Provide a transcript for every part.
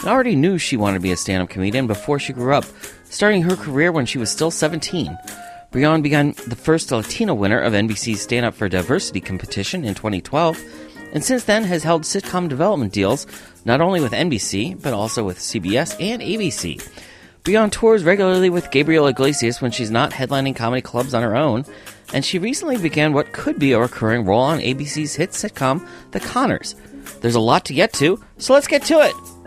and already knew she wanted to be a stand up comedian before she grew up, starting her career when she was still 17. Brillon began the first Latino winner of NBC's Stand Up for Diversity competition in 2012, and since then has held sitcom development deals not only with NBC, but also with CBS and ABC. Brillon tours regularly with Gabriel Iglesias when she's not headlining comedy clubs on her own, and she recently began what could be a recurring role on ABC's hit sitcom, The Conners. There's a lot to get to, so let's get to it!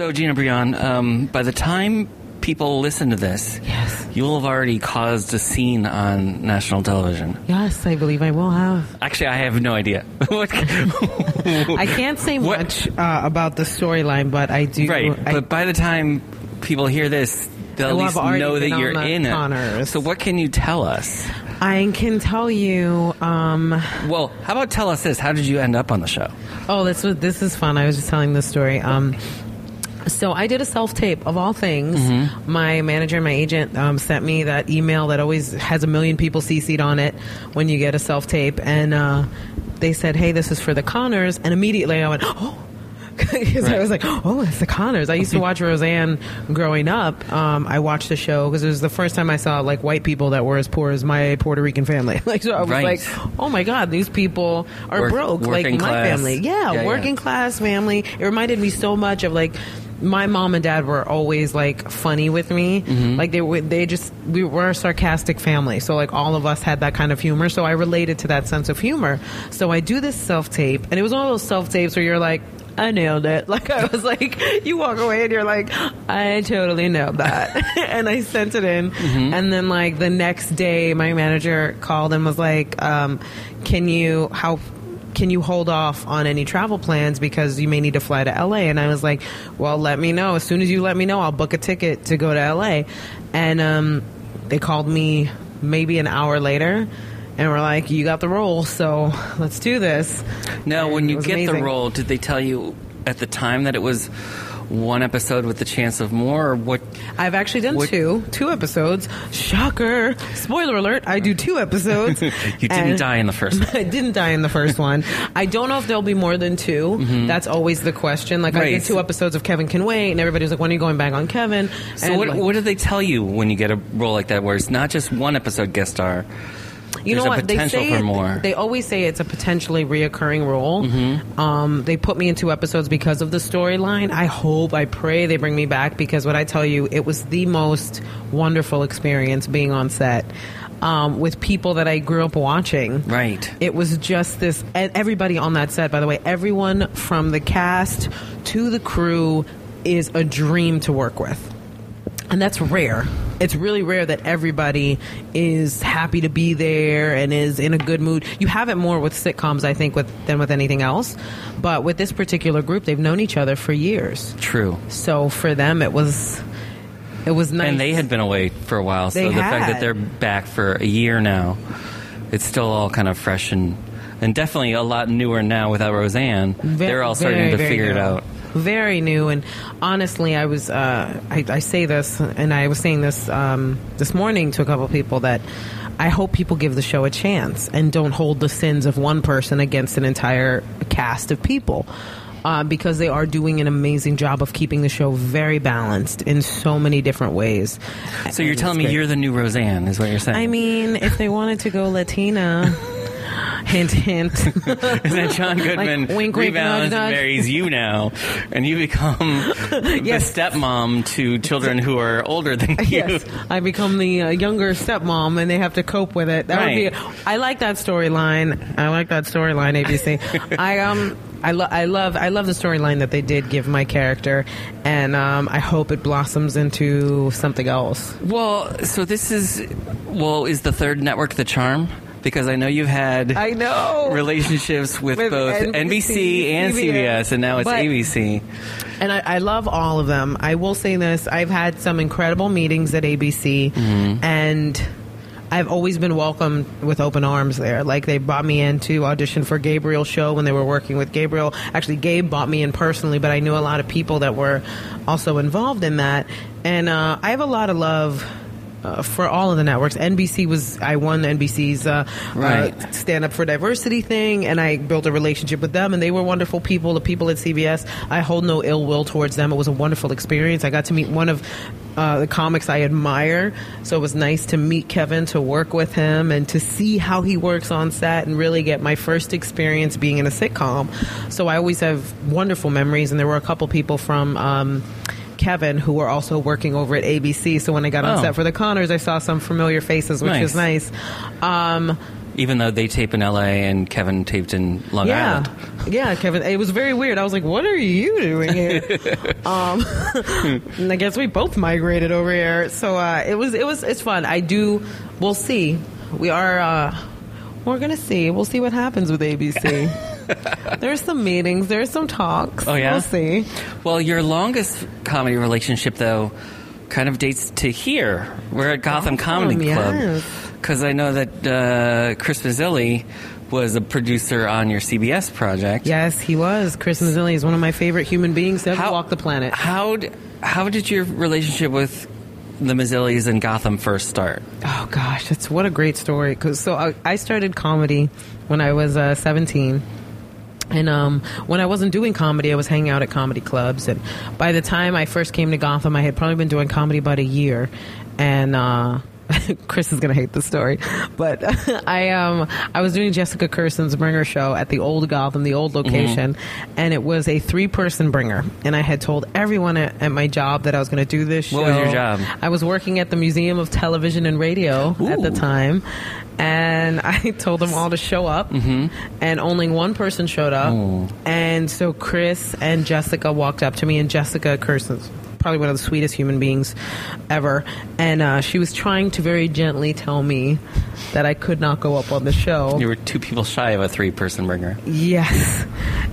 So, Gina Brillon, um, by the time people listen to this, Yes. you will have already caused a scene on national television. Yes, I believe I will have. Actually, I have no idea. I can't say What- much uh, about the storyline, but I do. right, I, but by the time people hear this, they'll at least know that you're in it. So, what can you tell us? I can tell you. Um, Well, how about tell us this? How did you end up on the show? oh, this was this is fun. I was just telling this story. Um, so I did a self tape of all things. Mm-hmm. My manager and my agent um, sent me that email that always has a million people CC'd on it when you get a self tape, and uh, they said, "Hey, this is for the Conners," and immediately I went, "Oh." Because I was like, oh, it's the Conners. I used to watch Roseanne growing up. Um, I watched the show because it was the first time I saw like white people that were as poor as my Puerto Rican family. like, so I was Right. like, oh my god, these people are Work- broke. Like working my family, yeah, Yeah, yeah. working class family. It reminded me so much of like my mom and dad were always like funny with me. Mm-hmm. Like they were, they just we were a sarcastic family. So like all of us had that kind of humor. So I related to that sense of humor. So I do this self tape, and it was one of those self tapes where you're like. I nailed it. Like I was like, you walk away and you're like, I totally nailed that. and I sent it in. Mm-hmm. And then like the next day, my manager called and was like, um, can you, how, can you hold off on any travel plans because you may need to fly to LA? And I was like, well, let me know. As soon as you let me know, I'll book a ticket to go to LA. And, um, they called me maybe an hour later and were like, you got the role. So let's do this. Now, And when you get the role, did they tell you at the time that it was one episode with the chance of more, or what? I've actually done What- two, two episodes. Shocker! Spoiler alert! I do two episodes. You didn't die in the first one. I didn't die in the first one. I don't know if there'll be more than 2 That's always the question. Like I Mm-hmm. Did two episodes of Kevin Can Wait, and everybody's like, "When are you going back on Kevin?" So, and what, like, what do they tell you when you get a role like that, where it's not just one episode guest star? You know there's a what they say? for it- more. They always say it's a potentially reoccurring role. Mm-hmm. Um, they put me in two episodes because of the storyline. I hope, I pray they bring me back because what I tell you, it was the most wonderful experience being on set. Um, with people that I grew up watching. Right. It was just this, everybody on that set, by the way, everyone from the cast to the crew is a dream to work with. And that's rare. It's really rare that everybody is happy to be there and is in a good mood. You have it more with sitcoms, I think, with, than with anything else. But with this particular group, they've known each other for years. True. So for them, it was, it was nice. And they had been away for a while, so They the fact that they're back for a year now, it's still all kind of fresh and and definitely a lot newer now without Roseanne. Ve- they're all starting very, to very figure it out. Very new, and honestly, I was uh, I, I say this, and I was saying this um, this morning to a couple of people that I hope people give the show a chance and don't hold the sins of one person against an entire cast of people. Uh, because they are doing an amazing job of keeping the show very balanced in so many different ways. So you're telling me great. you're the new Roseanne, is what you're saying? I mean, if they wanted to go Latina, hint, hint. and then John Goodman wink, wink, rebounds nudge, nudge. and marries you now, and you become Yes. the stepmom to children who are older than you. Yes, I become the uh, younger stepmom, and they have to cope with it. That Right. would be. I like that storyline. I like that storyline. ABC. I um, I, lo- I love I love the storyline that they did give my character, and um, I hope it blossoms into something else. Well, so this is well, is the third network the charm? Because I know you've had I know relationships with, With both NBC, NBC, and CBS. CBS, and now it's But- ABC. And I, I love all of them. I will say this: I've had some incredible meetings at ABC, and I've always been welcomed with open arms there. Like they brought me in to audition for Gabriel's show when they were working with Gabriel. Actually, Gabe brought me in personally, but I knew a lot of people that were also involved in that. And uh, I have a lot of love. Uh, for all of the networks, NBC was I won NBC's uh, Right. uh, stand up for diversity thing and I built a relationship with them and they were wonderful people the people at CBS I hold no ill will towards them. It was a wonderful experience. I got to meet one of uh, the comics I admire so it was nice to meet Kevin to work with him and to see how he works on set and really get my first experience being in a sitcom. So I always have wonderful memories and there were a couple people from um, Kevin, who were also working over at ABC. So when I got on Oh. set for the Conners, I saw some familiar faces, which Nice. was nice. Um, Even though they tape in LA and Kevin taped in Long yeah, Island. yeah, Kevin. It was very weird. I was like, "What are you doing here?" um, and I guess we both migrated over here. So uh, it was, it was, it's fun. I do. We'll see. We are. Uh, we're gonna see. We'll see what happens with ABC. There's some meetings. There's some talks. Oh, yeah? We'll see. Well, your longest comedy relationship, though, kind of dates to here. We're at Gotham Comedy Club. Because I know that uh, Chris Mazzilli was a producer on your CBS project. Yes, he was. Chris Mazzilli is one of my favorite human beings to ever walk the planet. How, how did your relationship with the Mazzillis and Gotham first start? Oh gosh, that's what a great story. Cause so I, I started comedy when I was uh, 17. And um, when I wasn't doing comedy, I was hanging out at comedy clubs. And by the time I first came to Gotham, I had probably been doing comedy about a year. And uh, Chris is gonna hate the story, but I um I was doing Jessica Kirson's Bringer show at the old Gotham, the old location, and it was a three person bringer. And I had told everyone at, at my job that I was going to do this show. What was your job? I was working at the Museum of Television and Radio at the time, and I told them all to show up, Mm-hmm. and only one person showed up, and so Chris and Jessica walked up to me, and Jessica Kirson's probably one of the sweetest human beings ever, and uh, she was trying to very gently tell me that I could not go up on the show. You were two people shy of a three person bringer. Yes.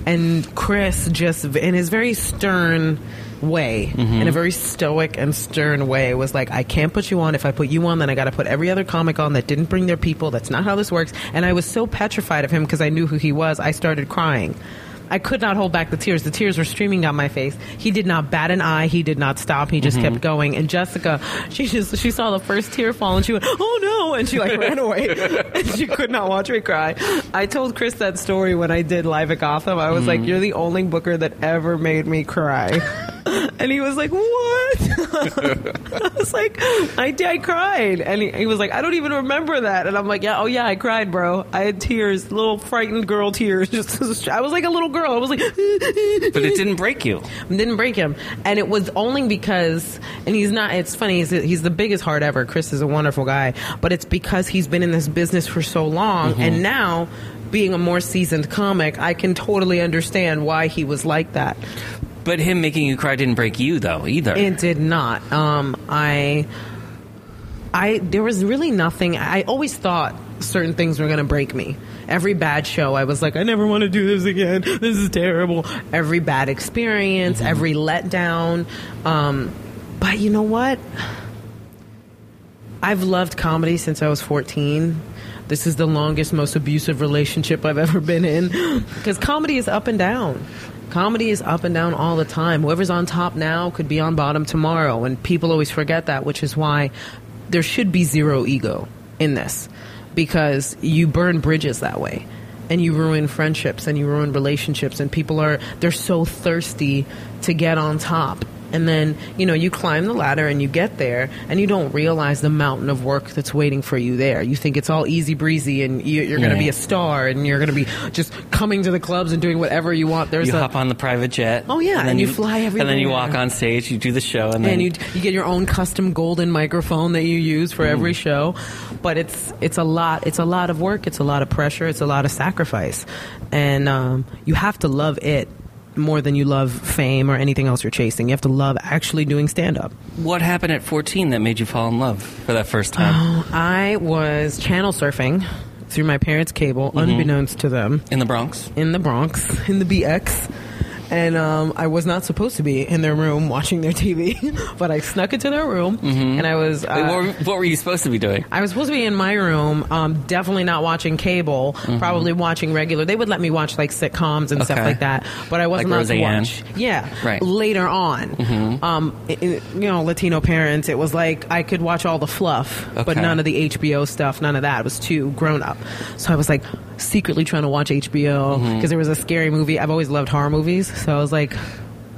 And Chris just, in his very stern way, in a very stoic and stern way, was like, I can't put you on. If I put you on, then I got to put every other comic on that didn't bring their people. That's not how this works. And I was so petrified of him because I knew who he was, I started crying. I could not hold back the tears. The tears were streaming down my face. He did not bat an eye. He did not stop. He just kept going. And Jessica, she just she saw the first tear fall and she went, "Oh no!" and she like ran away. and she could not watch me cry. I told Chris that story when I did live at Gotham. I was like, mm. "You're the only booker that ever made me cry." and he was like, "What?" I was like, "I did. I cried." And he, he was like, "I don't even remember that." And I'm like, "Yeah, oh yeah, I cried, bro. I had tears, little frightened girl tears. Just I was like a little girl. I was like." But it didn't break you. didn't break him and it was only because and he's not it's funny he's, he's the biggest heart ever chris is a wonderful guy but it's because he's been in this business for so long mm-hmm. and now being a more seasoned comic i can totally understand why he was like that. But him making you cry didn't break you, though, either. it did not. Um i i there was really nothing. I always thought certain things were going to break me. Every bad show i was like i never want to do this again. This is terrible. Every bad experience every letdown. Um but you know what? I've loved comedy since i was 14 this is the longest most abusive relationship i've ever been in. Because comedy is up and down. Comedy is up and down all the time. Whoever's on top now could be on bottom tomorrow and people always forget that which is why there should be zero ego in this because you burn bridges that way and you ruin friendships and you ruin relationships and people are they're so thirsty to get on top and then you know you climb the ladder and you get there and you don't realize the mountain of work that's waiting for you there you think it's all easy breezy and you, you're going to Yeah. be a star and you're going to be just coming to the clubs and doing whatever you want there's You a, hop on the private jet. Oh, yeah, then and you fly everywhere. And then you walk on stage, you do the show, and then and you you get your own custom golden microphone that you use for every show but it's it's a lot it's a lot of work it's a lot of pressure it's a lot of sacrifice and um, you have to love it more than you love fame or anything else you're chasing. You have to love actually doing stand up what happened at 14 that made you fall in love for that first time? Oh, I was channel surfing through my parents' cable, mm-hmm. unbeknownst to them, in the Bronx? in the Bronx, in the BX. And um, I was not supposed to be in their room watching their TV, but I snuck into their room, and I was. Uh, what, were, what were you supposed to be doing? I was supposed to be in my room, um, definitely not watching cable, probably watching regular. They would let me watch like sitcoms and stuff like that, but I wasn't Like allowed to watch. Yeah, Right. Later on, um, i- i- you know, Latino parents, it was like I could watch all the fluff, but none of the HBO stuff, none of that. It was too grown up. So I was like secretly trying to watch HBO because there was a scary movie. I've always loved horror movies, so I was like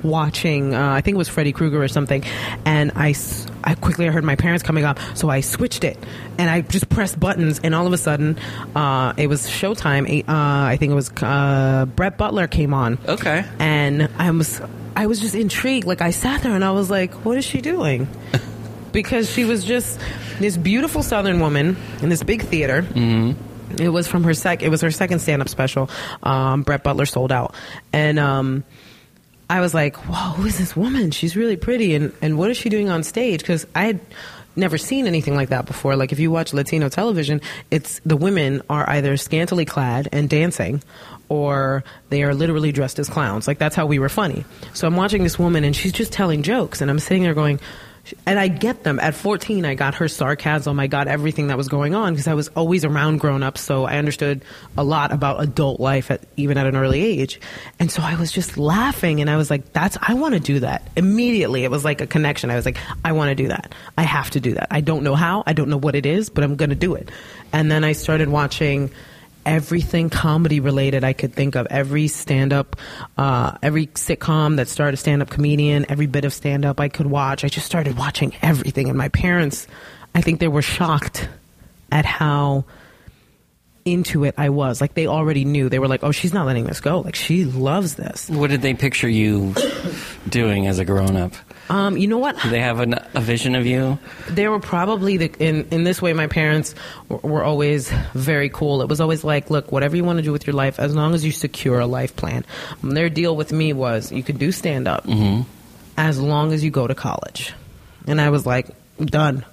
watching uh, I think it was Freddy Krueger or something and I, I quickly heard my parents coming up so I switched it and I just pressed buttons and all of a sudden uh, it was showtime uh, I think it was uh, Brett Butler came on. Okay. and I was I was just intrigued like I sat there and I was like what is she doing? Because she was just this beautiful southern woman in this big theater it was from her sec. It was her second stand-up special. Um, Brett Butler sold out, and um, I was like, "Whoa, who is this woman? She's really pretty, and and what is she doing on stage?" Because I had never seen anything like that before. Like if you watch Latino television, it's the women are either scantily clad and dancing, or they are literally dressed as clowns. Like that's how we were funny. So I'm watching this woman, and she's just telling jokes, and I'm sitting there going. And I get them. At 14, I got her sarcasm. I got everything that was going on because I was always around grown ups. So I understood a lot about adult life at, even at an early age. And so I was just laughing and I was like, that's, I want to do that. Immediately, it was like a connection. I was like, I want to do that. I have to do that. I don't know how. I don't know what it is, but I'm going to do it. And then I started watching everything comedy related I could think of. Every stand up, uh, every sitcom that started a stand up comedian, every bit of stand up I could watch. I just started watching everything. And my parents, I think they were shocked at how into it I was. Like they already knew. They were like, oh, she's not letting this go. Like she loves this. What did they picture you doing as a grown up? Um, you know what? Do they have an, a vision of you? they were probably the in in this way my parents were, were always very cool. It was always like look whatever you want to do with your life as long as you secure a life plan. Um, their deal with me was you could do stand up as long as you go to college. And i was like done.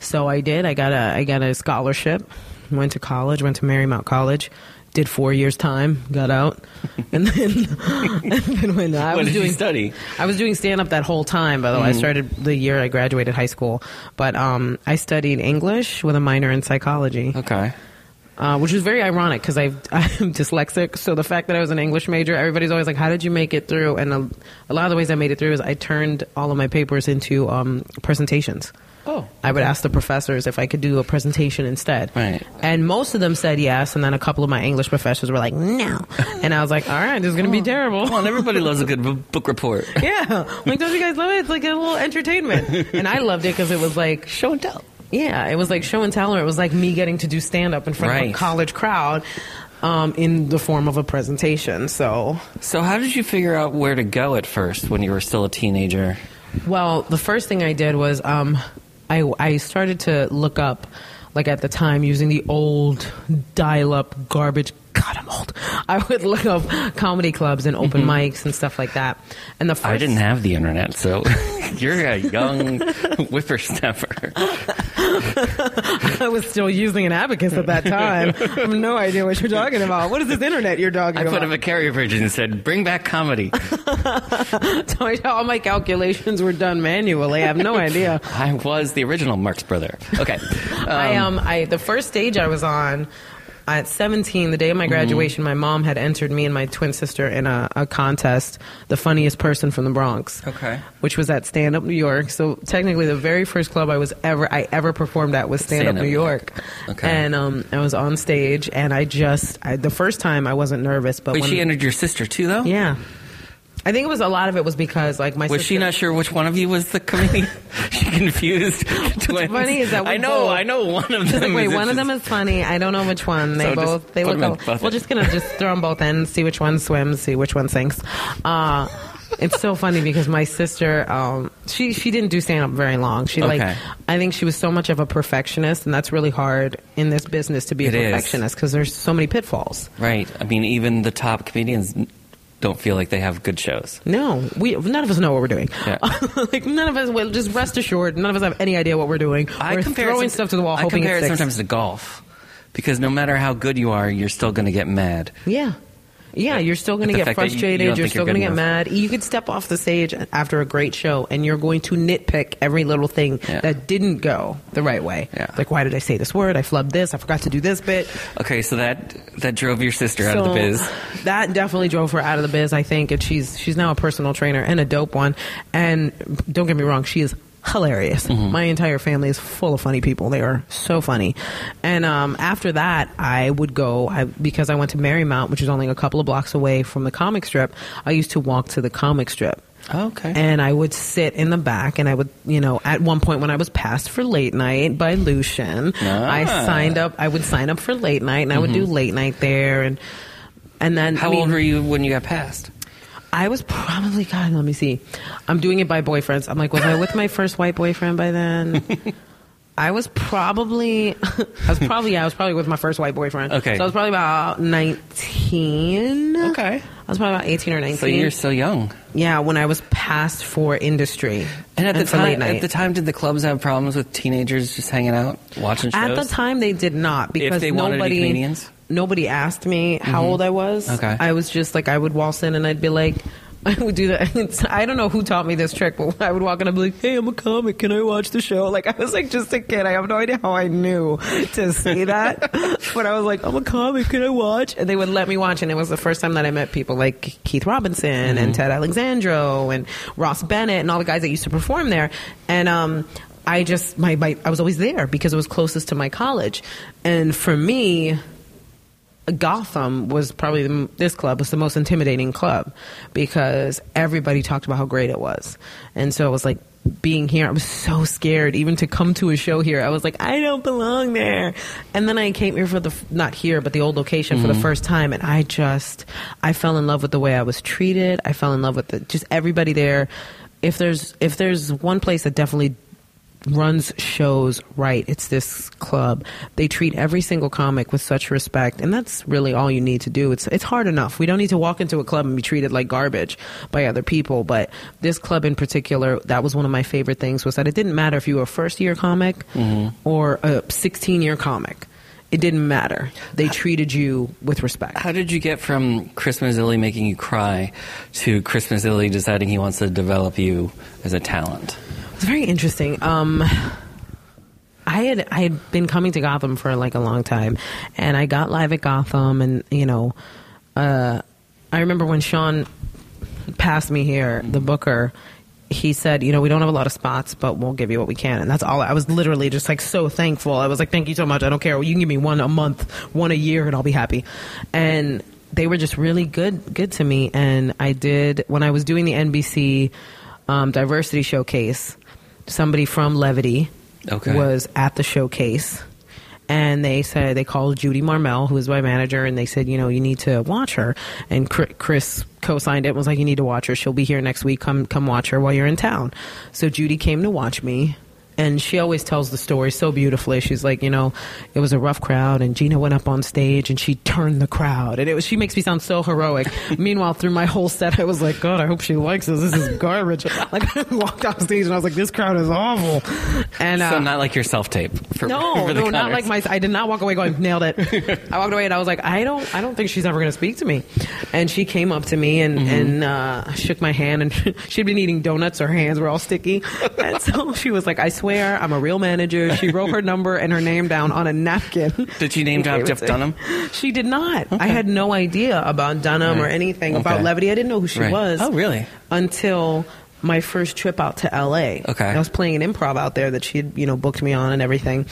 So i did. I got a i got a scholarship went to college went to marymount college did four years time got out and then, and then when i what was doing study? I was doing stand up that whole time, by the way. I started the year I graduated high school. But um, I studied English with a minor in psychology, Okay. uh, which is very ironic because I'm dyslexic. So the fact that I was an English major, everybody's always like, How did you make it through? And a, a lot of the ways I made it through is I turned all of my papers into um, presentations. Oh. I would ask the professors if I could do a presentation instead. Right. And most of them said yes, and then a couple of my English professors were like, no. And I was like, all right, this is going to be terrible. Come on, everybody loves a good book report. Yeah. Like, don't you guys love it? It's like a little entertainment. And I loved it because it was like, Show and tell. yeah, it was like show and tell, or it was like me getting to do stand up in front of a college crowd um, in the form of a presentation. So, So, how did you figure out where to go at first when you were still a teenager? well, the first thing I did was um, I, I started to look up, like at the time, using the old dial up garbage. God, I'm old. I would look up comedy clubs and open mics and stuff like that. And the first, Mm-hmm. I didn't have the internet, so you're a young whippersnapper. I was still using an abacus at that time. I have no idea what you're talking about. What is this internet you're talking about? I put up a carrier pigeon and said, "Bring back comedy." All my calculations were done manually. I have no idea. I was the original Marx brother. Okay. I um I the first stage I was on at 17, the day of my graduation, my mom had entered me and my twin sister in a, a contest, the funniest person from the Bronx. Okay. Which was at Stand Up New York. So technically, the very first club I was ever I ever performed at was Stand, Stand Up New. York. Okay. And um, I was on stage, and I just I, the first time I wasn't nervous, but Wait, when she entered your sister too, though. yeah. I think it was a lot of it was because like my sister Was sister, she not sure which one of you was the comedian? she confused. What's funny is that we I know, both- I know one of them. Wait, is one of them is funny. I don't know which one. They So both they look. both We're just gonna just throw them both in, see which one swims, see which one sinks. Uh, it's so funny because my sister, um, she she didn't do stand up very long. She like, I think she was so much of a perfectionist, and that's really hard in this business to be a It perfectionist because there's so many pitfalls. Right. I mean, even the top comedians don't feel like they have good shows. No, we none of us know what we're doing. Yeah. like none of us. Well, just rest assured, none of us have any idea what we're doing. we're it throwing stuff to the wall, I hoping compare it it sticks. sometimes to golf because no matter how good you are, you're still going to get mad. Yeah. Yeah, you're still going to get frustrated. You, are still going to get enough. mad. You could step off the stage after a great show and you're going to nitpick every little thing Yeah. that didn't go the right way. Yeah. Like, why did I say this word? I flubbed this. I forgot to do this bit. Okay, so that that drove your sister out of the biz. That definitely drove her out of the biz, I think. And she's she's now a personal trainer and a dope one. And don't get me wrong, she is hilarious. Mm-hmm. My entire family is full of funny people. They are so funny. And um, after that, I would go I, because I went to Marymount, which is only a couple of blocks away from the comic strip. I used to walk to the comic strip. Okay. And I would sit in the back, and I would, you know, at one point when I was passed for late night by Lucien, I Ah. signed up. I would sign up for late night, and I would do late night there, and and then Mm-hmm. how I mean, old were you when you got passed? I was probably God. Let me see. I'm doing it by boyfriends. I'm like, was I with my first white boyfriend by then? I was probably, I was probably, yeah, I was probably with my first white boyfriend. Okay. So I was probably about 19. Okay. I was probably about 18 or 19. So you're so young. yeah, when I was passed for industry. And at the time, night. at the time, did the clubs have problems with teenagers just hanging out, watching shows? At the time, they did not because they wanted to be nobody comedians? Nobody asked me how old I was. Okay. I was just like I would waltz in and I'd be like. I would do that. It's- I don't know who taught me this trick, but I would walk in and be like, "Hey, I'm a comic. Can I watch the show?" Like I was like just a kid. I have no idea how I knew to say that, but I was like, "I'm a comic. Can I watch?" And they would let me watch. And it was the first time that I met people like Keith Robinson and Ted Alexandro and Ross Bennett and all the guys that used to perform there. And um, I just my, my I was always there because it was closest to my college, and for me. Gotham was probably the, this club was the most intimidating club because everybody talked about how great it was, and so it was like being here. I was so scared even to come to a show here. I was like, I don't belong there. And then I came here for the not here, but the old location for the mm-hmm. first time, and I just I fell in love with the way I was treated. I fell in love with the, just everybody there. If there's if there's one place that definitely runs shows right. It's this club. They treat every single comic with such respect, and that's really all you need to do. It's it's hard enough. We don't need to walk into a club and be treated like garbage by other people, but this club in particular, that was one of my favorite things was that it didn't matter if you were a first year comic mm-hmm. or a 16 year comic. It didn't matter. They treated you with respect. How did you get from Chris Mazzilli making you cry to Chris Mazzilli deciding he wants to develop you as a talent? It's very interesting. Um, I had I had been coming to Gotham for like a long time, and I got live at Gotham, and you know, uh, I remember when Sean passed me here, the Booker. He said, you know, we don't have a lot of spots, but we'll give you what we can. And that's all. I was literally just like so thankful. I was like, thank you so much. I don't care. You can give me one a month, one a year, and I'll be happy. And they were just really good, good to me. And I did, when I was doing the NBC um, diversity showcase, somebody from Levity Okay. was at the showcase and they said they called Judy Marmel, who was my manager, and they said, you know, you need to watch her. And Chris co-signed it. and Was like, you need to watch her. She'll be here next week. Come, come watch her while you're in town. So Judy came to watch me. And she always tells the story so beautifully. She's like, you know, it was a rough crowd, and Gina went up on stage and she turned the crowd, and it was. She makes me sound so heroic. Meanwhile, through my whole set, I was like, God, I hope she likes this. This is garbage. Like I walked off stage and I was like, this crowd is awful. And uh, so not like your self tape. For, no, no, not like my. I did not walk away going nailed it. I walked away and I was like, I don't, I don't think she's ever going to speak to me. And she came up to me and and uh, shook my hand and she'd been eating donuts. Her hands were all sticky, and so she was like, I swear, I'm a real manager. She wrote her number and her name down on a napkin. Did she name drop Jeff Dunham? She did not. I had no idea about Dunham or Right. anything about levity. I didn't know who she Right. was. Oh, really? Until my first trip out to LA. Okay. I was playing an improv out there that she had, you know, booked me on and everything.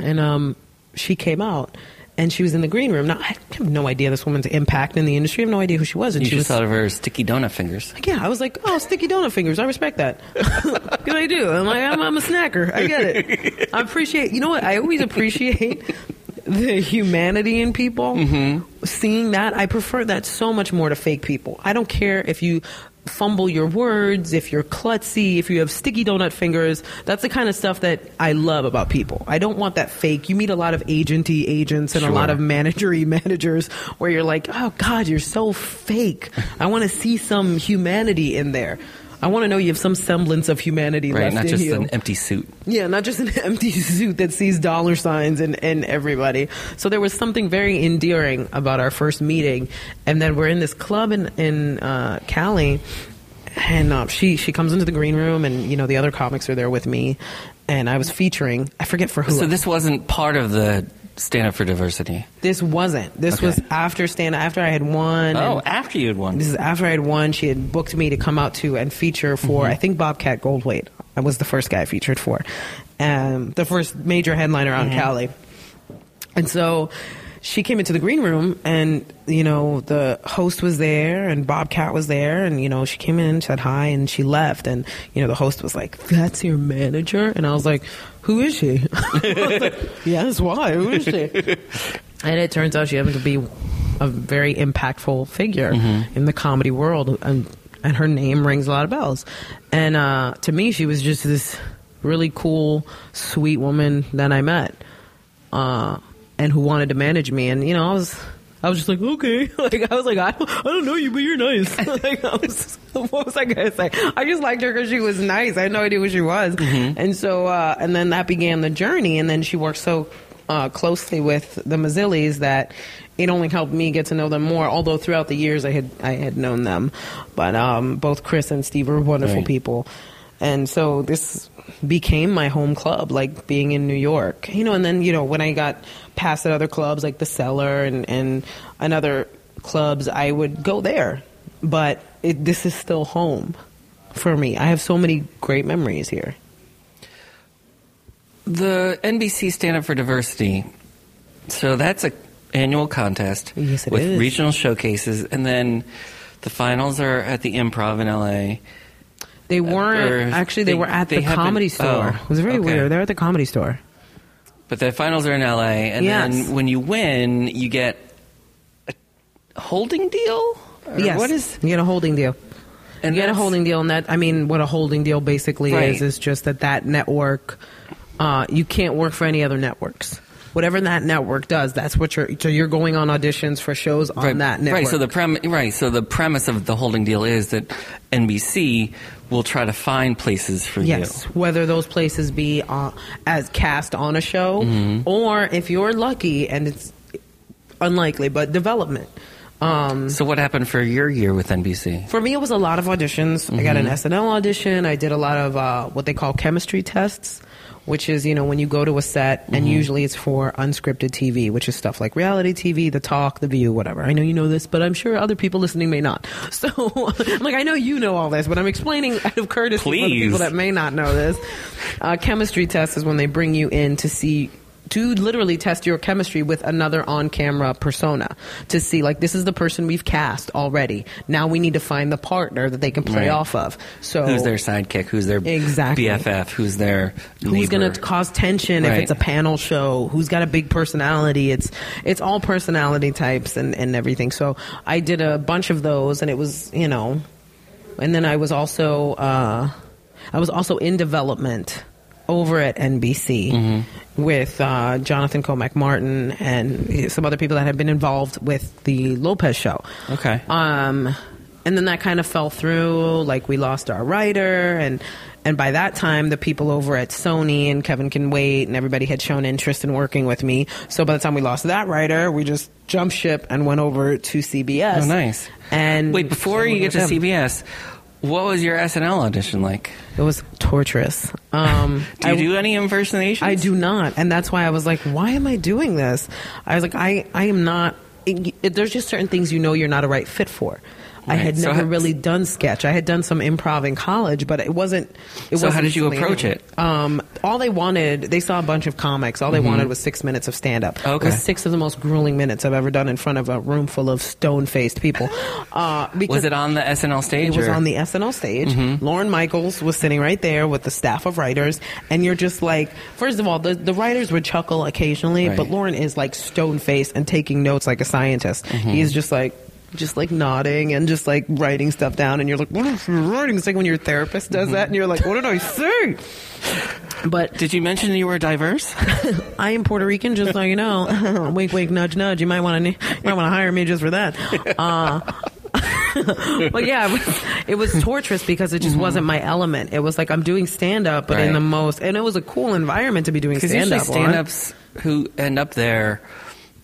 And um she came out and she was in the green room. Now I have no idea this woman's impact in the industry. I have no idea who she was. And You she just was thought of her sticky donut fingers. yeah, I was like, oh, sticky donut fingers. I respect that. Because I do. I'm like, I'm, I'm a snacker. I get it. I appreciate. You know what? I always appreciate the humanity in people. Mm-hmm. Seeing that, I prefer that so much more to fake people. I don't care if you fumble your words, if you're klutzy, if you have sticky donut fingers. That's the kind of stuff that I love about people. I don't want that fake. You meet a lot of agenty agents and a lot of managery managers where you're like, oh God, you're so fake. I want to see some humanity in there. I want to know you have some semblance of humanity Right, left not in just you. an empty suit. Yeah, not just an empty suit that sees dollar signs and, in everybody. So there was something very endearing about our first meeting. And then we're in this club in, in uh, Cali, and uh, she, she comes into the green room, and, you know, the other comics are there with me. And I was featuring, I forget for who. So this wasn't part of the Stand Up for Diversity. This wasn't. This Okay. was after stand after I had won. Oh, after you had won. This is after I had won. She had booked me to come out to and feature for I think Bobcat Goldthwait. I was the first guy I featured for, um, the first major headliner out in Cali. And so she came into the green room, and you know the host was there, and Bobcat was there, and you know she came in, said hi, and she left, and you know the host was like, "That's your manager," and I was like, "Who is she?" Like, yes, why? Who is she? And it turns out she happened to be a very impactful figure in the comedy world, and and her name rings a lot of bells. And uh, to me, she was just this really cool, sweet woman that I met, uh, and who wanted to manage me. And you know, I was. I was just like, okay. Like, I was like, I don't, I don't know you, but you're nice. like, I was, what was I to say? I just liked her because she was nice. I had no idea who she was. And so, uh, and then that began the journey. And then she worked so uh, closely with the Mazzillis that it only helped me get to know them more. Although throughout the years I had I had known them, but um, both Chris and Steve were wonderful Right. people, and so this became my home club, like being in New York, you know. And then you know when I got past at other clubs like the Cellar and and and other clubs, I would go there, but it, this is still home for me. I have so many great memories here. The NBC Stand Up for Diversity. So that's a annual contest Yes, it with is. regional showcases, and then the finals are at the Improv in LA. They weren't actually. They, they- were at they the comedy store. oh, it was very okay. weird. They're at the comedy store. But the finals are in LA, and Yes. then when you win, you get a holding deal. Or yes, What is? you get a holding deal? And you get a holding deal, and that I mean, what a holding deal basically Right. is is just that that network. Uh, you can't work for any other networks. Whatever that network does, that's what you're. So you're going on auditions for shows on right, that network. Right. So the prem- right. So the premise of the holding deal is that NBC will try to find places for Yes, you. whether those places be uh, as cast on a show, Mm-hmm. or if you're lucky, and it's unlikely, but development. Um, So what happened for your year with NBC? For me, it was a lot of auditions. I got an SNL audition. I did a lot of uh, what they call chemistry tests, which is, you know, when you go to a set, and usually it's for unscripted TV, which is stuff like reality TV, The Talk, The View, whatever. I know you know this, but I'm sure other people listening may not. So, I'm like, I know you know all this, but I'm explaining out of courtesy for the people that may not know this. Uh, chemistry test is when they bring you in to see to literally test your chemistry with another on-camera persona to see like this is the person we've cast already. Now we need to find the partner that they can play Right. off of. So Who's their sidekick? Who's their Exactly. BFF? Who's their who's going to cause tension if it's a panel show who's got a big personality it's it's all personality types and and everything so i did a bunch of those and it was you know and then i was also uh i was also in development over at NBC Mm-hmm. with uh, Jonathan Comac Martin and some other people that had been involved with the Lopez show. Okay. Um, and then that kind of fell through. Like we lost our writer, and and by that time, the people over at Sony and Kevin Can Wait and everybody had shown interest in working with me. So by the time we lost that writer, we just jumped ship and went over to CBS. Oh, nice. And Wait, before you get to. CBS, what was your SNL audition like? it was torturous. Um, Do you I- do any impersonations? I do not, and that's why I was like, "Why am I doing this?" I was like, "I, I am not." It, it- there's just certain things you know you're not a right fit for. I had So never how- really done sketch. I had done some improv in college, but it wasn't. It So how wasn't did you approach it? Um, all they wanted, they saw a bunch of comics. All they wanted was six minutes of stand up. Mm-hmm. Okay. Was six of the most grueling minutes I've ever done in front of a room full of stone faced people. Uh, because Was it on the SNL stage? it was or- Mm-hmm. on the SNL stage. Lorne Michaels was sitting right there with the staff of writers, and you're just like, first of all, the, the writers would chuckle occasionally, Right. but Lorne is like stone faced and taking notes like a scientist. Mm-hmm. He's just like. Just like nodding and just like writing stuff down, and you're like, "What is writing?" It's like when your therapist does that, and you're like, "What did I say?" But Did you mention you were diverse? I am Puerto Rican, just so you know. wink, wink, nudge, nudge. You might want to, you might want to hire me just for that. Uh, but yeah, it was, it was torturous because it just wasn't my element. It was like I'm doing stand up, but in the most, and it was a cool environment to be doing stand up. stand-ups who end up there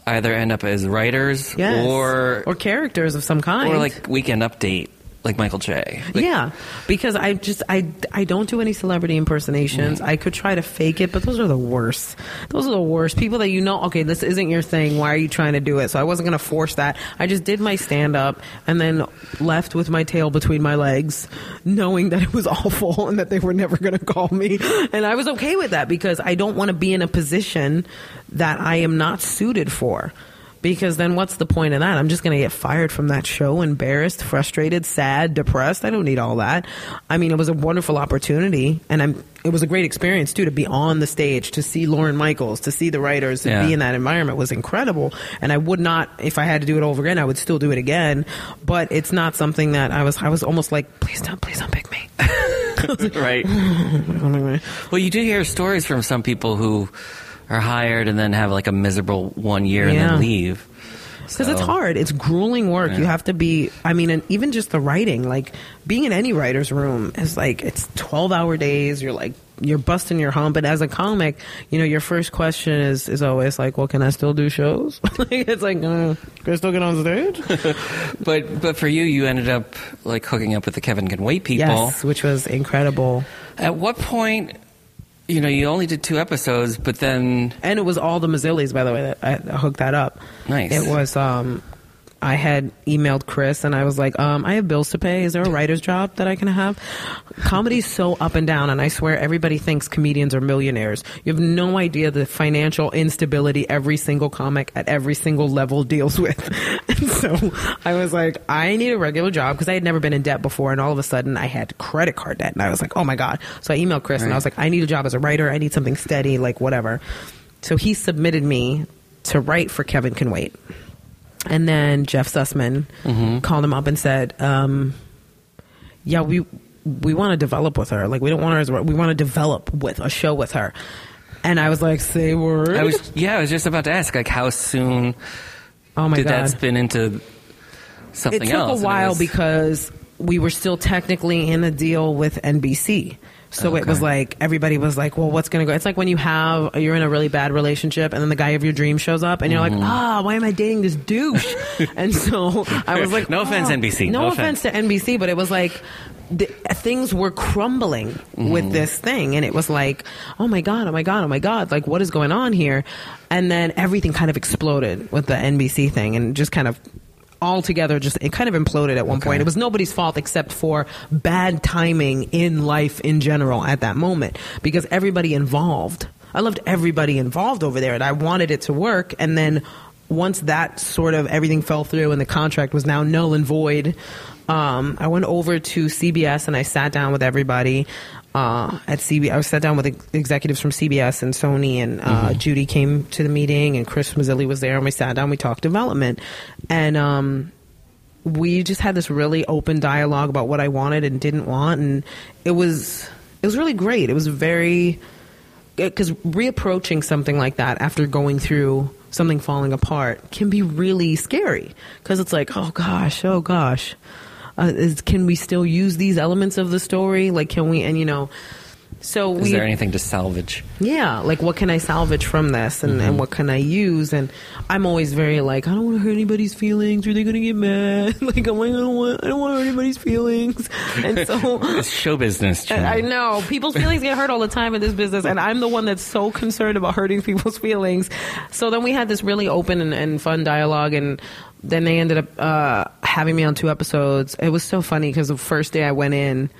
either end up as writers yes, or or characters of some kind, or like Weekend Update, like Michael J. Like, yeah, because I just I I don't do any celebrity impersonations. I could try to fake it, but those are the worst. Those are the worst. People that you know, okay, this isn't your thing. Why are you trying to do it? So I wasn't going to force that. I just did my stand up and then left with my tail between my legs, knowing that it was awful and that they were never going to call me. And I was okay with that because I don't want to be in a position that I am not suited for. Because then what's the point of that? I'm just going to get fired from that show, embarrassed, frustrated, sad, depressed. I don't need all that. I mean, it was a wonderful opportunity and I'm, it was a great experience too to be on the stage, to see Lorne Michaels, to see the writers, to Yeah. be in that environment was incredible. And I would not, if I had to do it over again, I would still do it again. But it's not something that I was, I was almost like, please don't, please don't pick me. right. well, you do hear stories from some people who are hired and then have like a miserable one year and then leave. because it's hard. It's grueling work. You have to be. I mean, and even just the writing, like being in any writer's room is like it's twelve hour days. You're like you're busting your hump. And as a comic, you know, your first question is is always like, "Well, can I still do shows?" Like, it's like, uh, "Can I still get on stage?" But but for you, you ended up like hooking up with the Kevin Can Wait people. yes, which was incredible. At what point, you know, you only did two episodes, but then And it was all the Mazzillis, by the way, that I hooked that up. Nice. It was. um I had emailed Chris and I was like, um, I have bills to pay. Is there a writer's job that I can have? Comedy's so up and down, and I swear everybody thinks comedians are millionaires. You have no idea the financial instability every single comic at every single level deals with. And so I was like, I need a regular job because I had never been in debt before, and all of a sudden I had credit card debt, and I was like, oh my god. So I emailed Chris and I was like, I need a job as a writer. I need something steady, like whatever. So he submitted me to write for Kevin Can Wait. And then Jeff Sussman called him up and said, um, "Yeah, we we want to develop with her. Like we don't want her as we want to develop with a show with her." And I was like, "Say word." I was yeah, I was just about to ask like how soon oh my did god! that spin into something else? it took else? a while was- because we were still technically in a deal with NBC. So it was like everybody was like, "Well, what's going to go?" It's like when you have you're in a really bad relationship, and then the guy of your dream shows up, and you're Mm-hmm. like, "Ah, why am I dating this douche?" and so I was like, No offense, "Oh." NBC. No, No offense. to NBC, but it was like the, things were crumbling Mm-hmm. with this thing, and it was like, "Oh my god, oh my god, oh my god!" Like, what is going on here? And then everything kind of exploded with the NBC thing, and just kind of all together just it kind of imploded at one point. It was nobody's fault except for bad timing in life in general at that moment because everybody involved. I loved everybody involved over there and I wanted it to work and then once that sort of everything fell through and the contract was now null and void, um, I went over to CBS and I sat down with everybody uh, at CBS. I sat down with ex- executives from CBS and Sony, and uh, Judy came to the meeting, and Chris Mazzilli was there, and we sat down. We talked development, and um, we just had this really open dialogue about what I wanted and didn't want, and it was it was really great. It was very because reapproaching something like that after going through something falling apart can be really scary because it's like oh gosh oh gosh uh, is, can we still use these elements of the story like can we and you know So Is we there anything to salvage? yeah, like what can I salvage from this and, and what can I use? And I'm always very like, I don't want to hurt anybody's feelings. Are they going to get mad? like, I'm like, I don't want, I don't want to hurt anybody's feelings. And so It's show business. I know people's feelings get hurt all the time in this business, and I'm the one that's so concerned about hurting people's feelings. So then we had this really open and, and fun dialogue, and then they ended up uh, having me on two episodes. It was so funny because the first day I went in.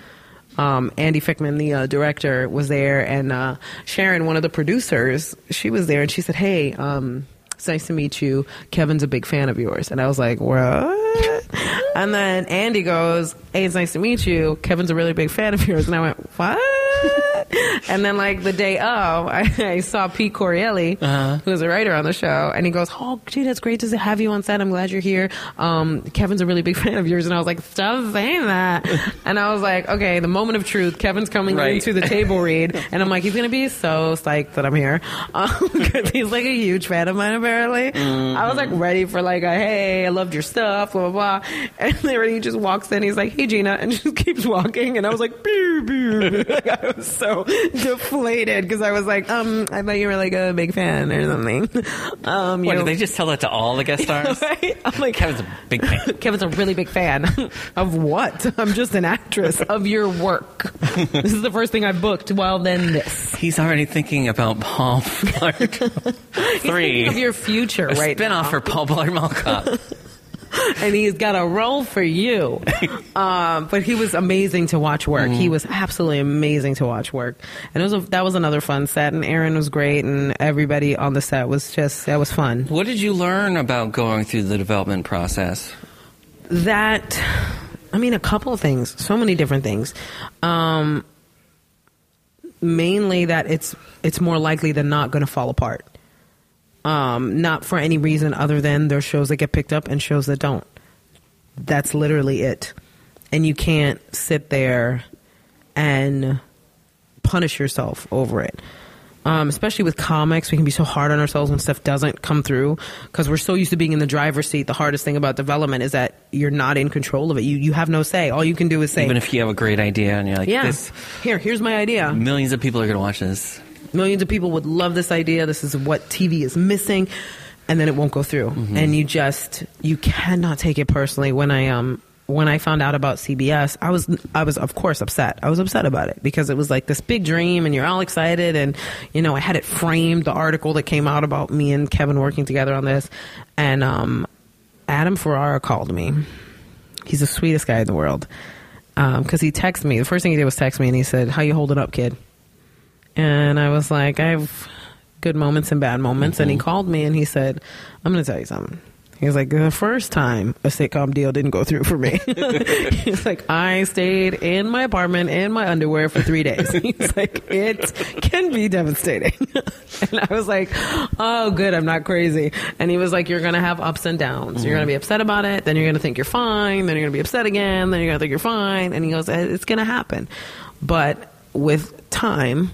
Um, Andy Fickman, the uh, director, was there, and uh, Sharon, one of the producers, she was there, and she said, "Hey, um, it's nice to meet you. Kevin's a big fan of yours." And I was like, "What?" And then Andy goes, "Hey, it's nice to meet you. Kevin's a really big fan of yours." And I went, "What?" and then like the day of, I, I saw Pete Corielli, uh-huh. who's a writer on the show, and he goes, "Oh, gee, that's great to have you on set. I'm glad you're here. Um, Kevin's a really big fan of yours." And I was like, "Stop saying that." and I was like, "Okay, the moment of truth. Kevin's coming Right. into the table read, and I'm like, he's gonna be so psyched that I'm here um, because he's like a huge fan of mine. Apparently, I was like mm-hmm. ready for like a hey, I loved your stuff, blah blah blah. And then he just walks in, he's like, hey Gina, and just keeps walking, and I was like, pew, pew. like I was so deflated because I was like, um, I thought you were like a big fan or something. Um, What, know, did they just tell that to all the guest stars? right? I'm like, Kevin's a big fan. Kevin's a really big fan of what? I'm just an actress of your work. this is the first thing I've booked. Well, then this. He's already thinking about Paul Blart three. of your future a right spinoff now. for Paul Blart Mall Cop. and he's got a role for you. um, but he was amazing to watch work. He was absolutely amazing to watch work, and it was a, that was another fun set. And Aaron was great, and everybody on the set was just that was fun. What did you learn about going through the development process? That, I mean, a couple of things, so many different things. Um, mainly that it's it's more likely than not going to fall apart. Um, not for any reason other than there's shows that get picked up and shows that don't. That's literally it. And you can't sit there and punish yourself over it. Um, especially with comics, we can be so hard on ourselves when stuff doesn't come through because we're so used to being in the driver's seat. The hardest thing about development is that you're not in control of it. You you have no say. All you can do is say, Even if you have a great idea and you're like, "Yeah, this, here, here's my idea." millions of people are going to watch this. Millions of people would love this idea. This is what tv is missing. And then it won't go through. And you just you cannot take it personally. When i um when i found out about cbs i was i was of course upset. I was upset about it because it was like this big dream and you're all excited. And you know i had it framed the article that came out about me and kevin working together on this. And um adam ferrara called me. He's the sweetest guy in the world. Because he texted me. The first thing he did was text me and he said how you holding up kid and I was like, I have good moments and bad moments. And he mm-hmm. called me and he said, I'm going to tell you something. He was like, the first time a sitcom deal didn't go through for me. He's like, I stayed in my apartment in my underwear for three days. He's like, it can be devastating. and I was like, oh, good, I'm not crazy. And he was like, you're going to have ups and downs. You're going to mm-hmm. be upset about it. Then you're going to think you're fine. Then you're going to be upset again. Then you're going to think you're fine. And he goes, it's going to happen. But with time,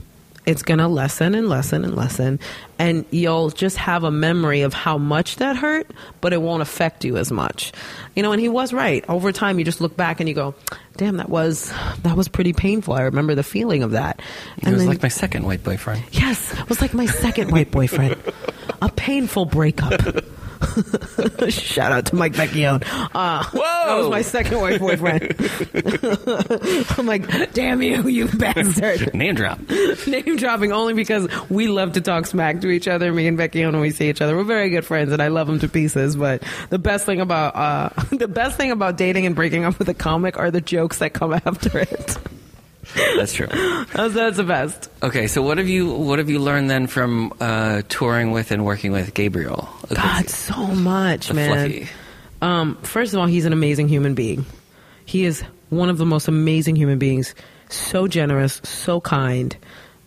it's going to lessen and lessen and lessen. And you'll just have a memory of how much that hurt but it won't affect you as much. You know and he was right. Over time you just look back and you go damn that was that was pretty painful. I remember the feeling of that. It and was then- like my second white boyfriend. yes it was like my second white boyfriend. A painful breakup Shout out to Mike Vecchione. Uh, That was my second white boyfriend. I'm like, damn you, you bastard. Name drop. name dropping only because we love to talk smack to each other. Me and Becky, when we see each other, we're very good friends, and I love him to pieces. But the best thing about uh, the best thing about dating and breaking up with a comic are the jokes that come after it. That's true. That's, that's the best. Okay, so what have you what have you learned then from uh, touring with and working with Gabriel? God, so much, The man. Um, first of all, he's an amazing human being. He is one of the most amazing human beings. So generous, so kind.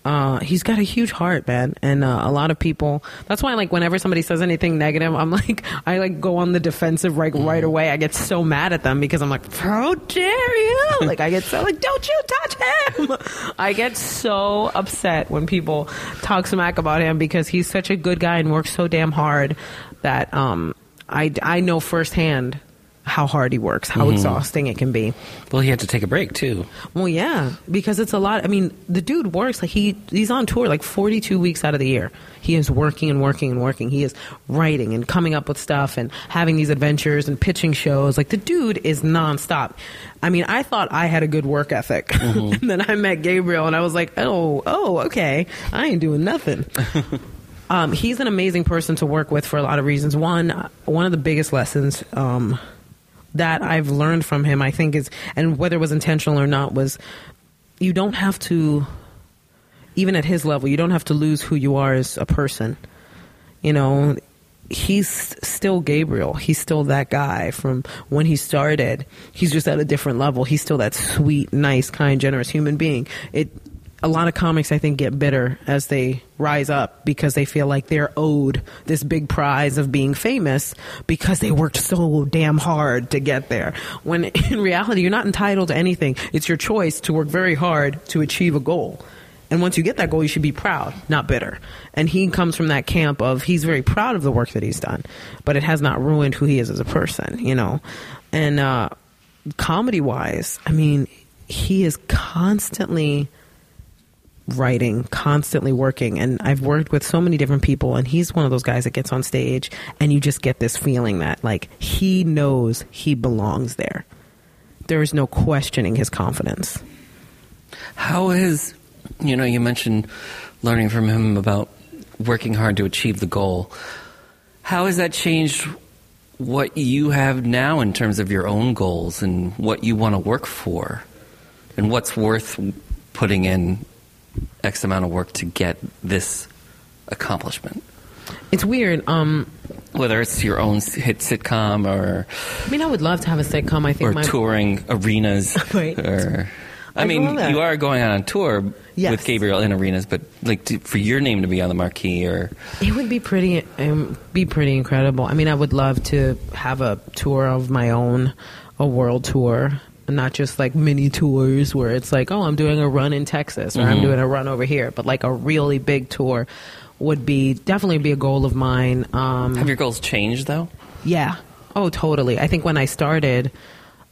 Uh, he's got a huge heart, man, and uh, a lot of people. That's why, like, whenever somebody says anything negative, I'm like, I like go on the defensive right right away. I get so mad at them because I'm like, how dare you? like, I get so like, don't you touch him? I get so upset when people talk smack about him because he's such a good guy and works so damn hard that um, I I know firsthand how hard he works, how exhausting it can be. Well, he had to take a break too. Well, yeah, because it's a lot. I mean, the dude works like he he's on tour like 42 weeks out of the year. He is working and working and working. He is writing and coming up with stuff and having these adventures and pitching shows. Like the dude is nonstop. I mean, I thought I had a good work ethic, and then I met Gabriel, and I was like, oh, oh, okay, I ain't doing nothing. um, he's an amazing person to work with for a lot of reasons. One, one of the biggest lessons. Um, that I've learned from him, I think is, and whether it was intentional or not, was you don't have to, even at his level, you don't have to lose who you are as a person. You know, he's still Gabriel. He's still that guy from when he started. He's just at a different level. He's still that sweet, nice, kind, generous human being. It a lot of comics I think get bitter as they rise up because they feel like they're owed this big prize of being famous because they worked so damn hard to get there. When in reality you're not entitled to anything. It's your choice to work very hard to achieve a goal. And once you get that goal, you should be proud, not bitter. And he comes from that camp of he's very proud of the work that he's done, but it has not ruined who he is as a person, you know. And uh, comedy wise, I mean, he is constantly writing, constantly working. And I've worked with so many different people, and he's one of those guys that gets on stage, and you just get this feeling that, like, he knows he belongs there. There is no questioning his confidence. How is, you know, you mentioned learning from him about working hard to achieve the goal. How has that changed what you have now in terms of your own goals and what you want to work for? And what's worth putting in X amount of work to get this accomplishment? It's weird. Um, Whether it's your own hit sitcom or I mean, I would love to have a sitcom. I think or my touring arenas, Right. or I, I mean, you are going on a tour Yes. with Gabriel in arenas, but like to, for your name to be on the marquee, or It would be pretty, um, be pretty incredible. I mean, I would love to have a tour of my own, a world tour, not just like mini tours where it's like, oh, I'm doing a run in Texas or I'm doing a run over here, but like a really big tour would be definitely be a goal of mine. Um, have your goals changed though? yeah. Oh, totally. I think when I started,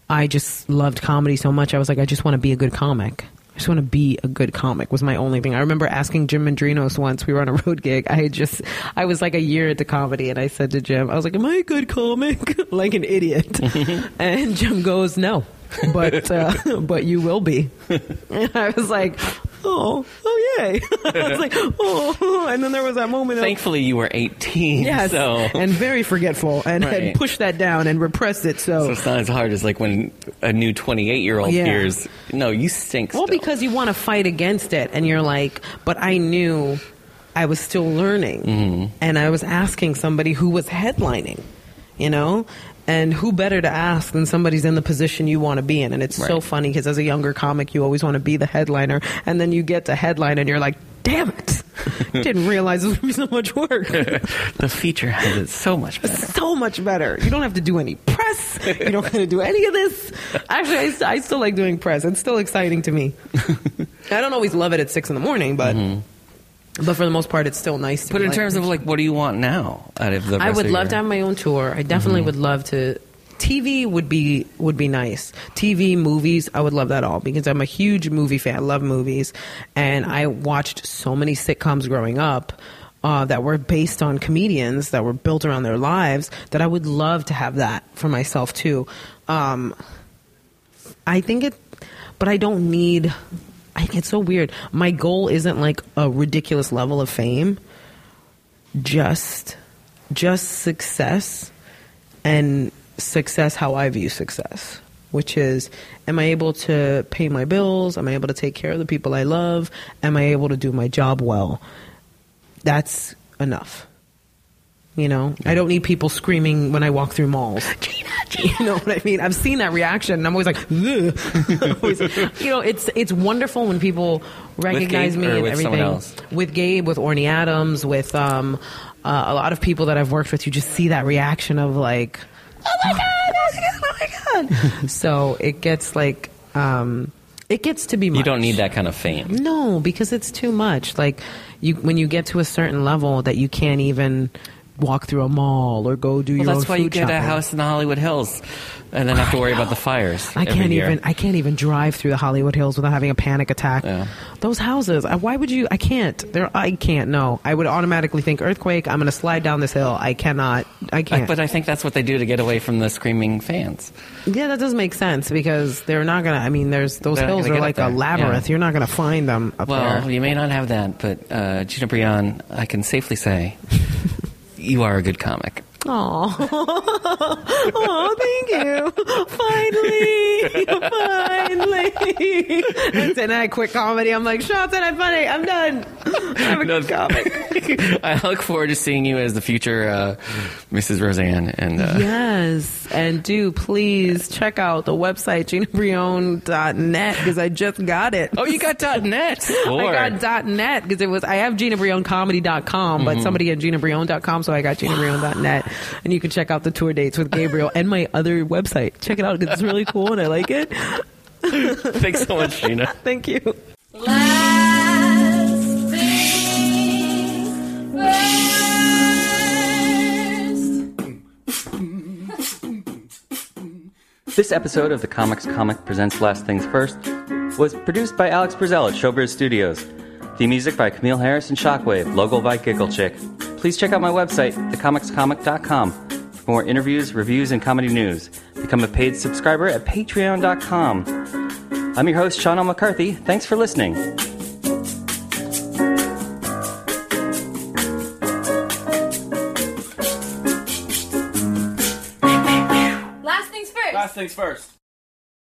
I just loved comedy so much. I was like, I just want to be a good comic. I just want to be a good comic was my only thing. I remember asking Jim Mendrinos once, we were on a road gig. I had just, I was like a year into comedy and I said to Jim, I was like, am I a good comic? like an idiot. and Jim goes, no, but, uh, but you will be. And I was like, oh, oh yay. I was like, oh, and then there was that moment of, Thankfully, you were 18, Yes, so, and very forgetful, and Right. had pushed that down and repressed it. so So, it's not as hard as like when a new 28 year old Yeah. hears, "No, you stink." well, because you want to fight against it, and you're like, but I knew I was still learning, Mm-hmm. and I was asking somebody who was headlining, you know. And who better to ask than somebody's in the position you want to be in? And it's so funny because as a younger comic, you always want to be the headliner, and then you get to headline, and you're like, "Damn it! Didn't realize it would be so much work." the feature has it so much better. so much better. You don't have to do any press. You don't have to do any of this. Actually, I, I still like doing press. It's still exciting to me. I don't always love it at six in the morning, but mm-hmm. But for the most part, it's still nice. To But in like- terms of like, what do you want now out of the? I would love your- to have my own tour. I definitely would love to. TV would be would be nice. TV, movies, I would love that all because I'm a huge movie fan. I love movies, and I watched so many sitcoms growing up. Uh, that were based on comedians that were built around their lives that I would love to have that for myself too. Um, I think it, but I don't need. I it's so weird. My goal isn't like a ridiculous level of fame. Just, just success, and success how I view success, which is, am I able to pay my bills? Am I able to take care of the people I love? Am I able to do my job well? That's enough. You know, I don't need people screaming when I walk through malls. Gina, Gina. You know what I mean? I've seen that reaction, and I'm always like, Always- you know, it's it's wonderful when people recognize me and with everything. With Gabe, with Orny Adams, with um, uh, a lot of people that I've worked with, you just see that reaction of like, oh my god, oh my god, oh my god. so it gets like, um, it gets to be. Much. You don't need that kind of fame. No, because it's too much. Like you, when you get to a certain level that you can't even walk through a mall or go do Well, your own that's why you get a house in the Hollywood Hills, and then have to worry about the fires. I can't year. even. I can't even drive through the Hollywood Hills without having a panic attack. Yeah. Those houses. uh, Why would you? I can't. There. I can't. No. I would automatically think earthquake. I'm going to slide down this hill. I cannot. I can't. But I think that's what they do to get away from the screaming fans. yeah, that does make sense because they're not going to. I mean, there's those They're hills are like a labyrinth. Yeah. You're not going to find them up Well, there. you may not have that, but uh, Gina Brillon, I can safely say you are a good comic. Oh, oh, thank you. Finally, finally. And then I quit comedy. I'm like, shots and I'm funny. I'm done. I'm a good comic. I look forward to seeing you as the future uh, Mrs. Roseanne. And uh, Yes, and do please check out the website ginabrillon.net because I just got it. oh, you got .net. I Lord. got .net because it was I have ginabrilloncomedy.com, Mm-hmm. but somebody at ginabrillon.com, so I got ginabrillon.net, and you can check out the tour dates with Gabriel and my other website. Check it out because it's really cool and I like it. Thanks so much, Gina. Thank you. Last things. This episode of the Comics Comic Presents Last Things First was produced by Alex Brazell at Showbiz Studios. The music by Camille Harris and Shockwave, logo by Giggle Chick. Please check out my website, thecomicscomic.com, for more interviews, reviews, and comedy news. Become a paid subscriber at patreon.com. I'm your host, Sean L. McCarthy. Thanks for listening. Last things first. Last things first.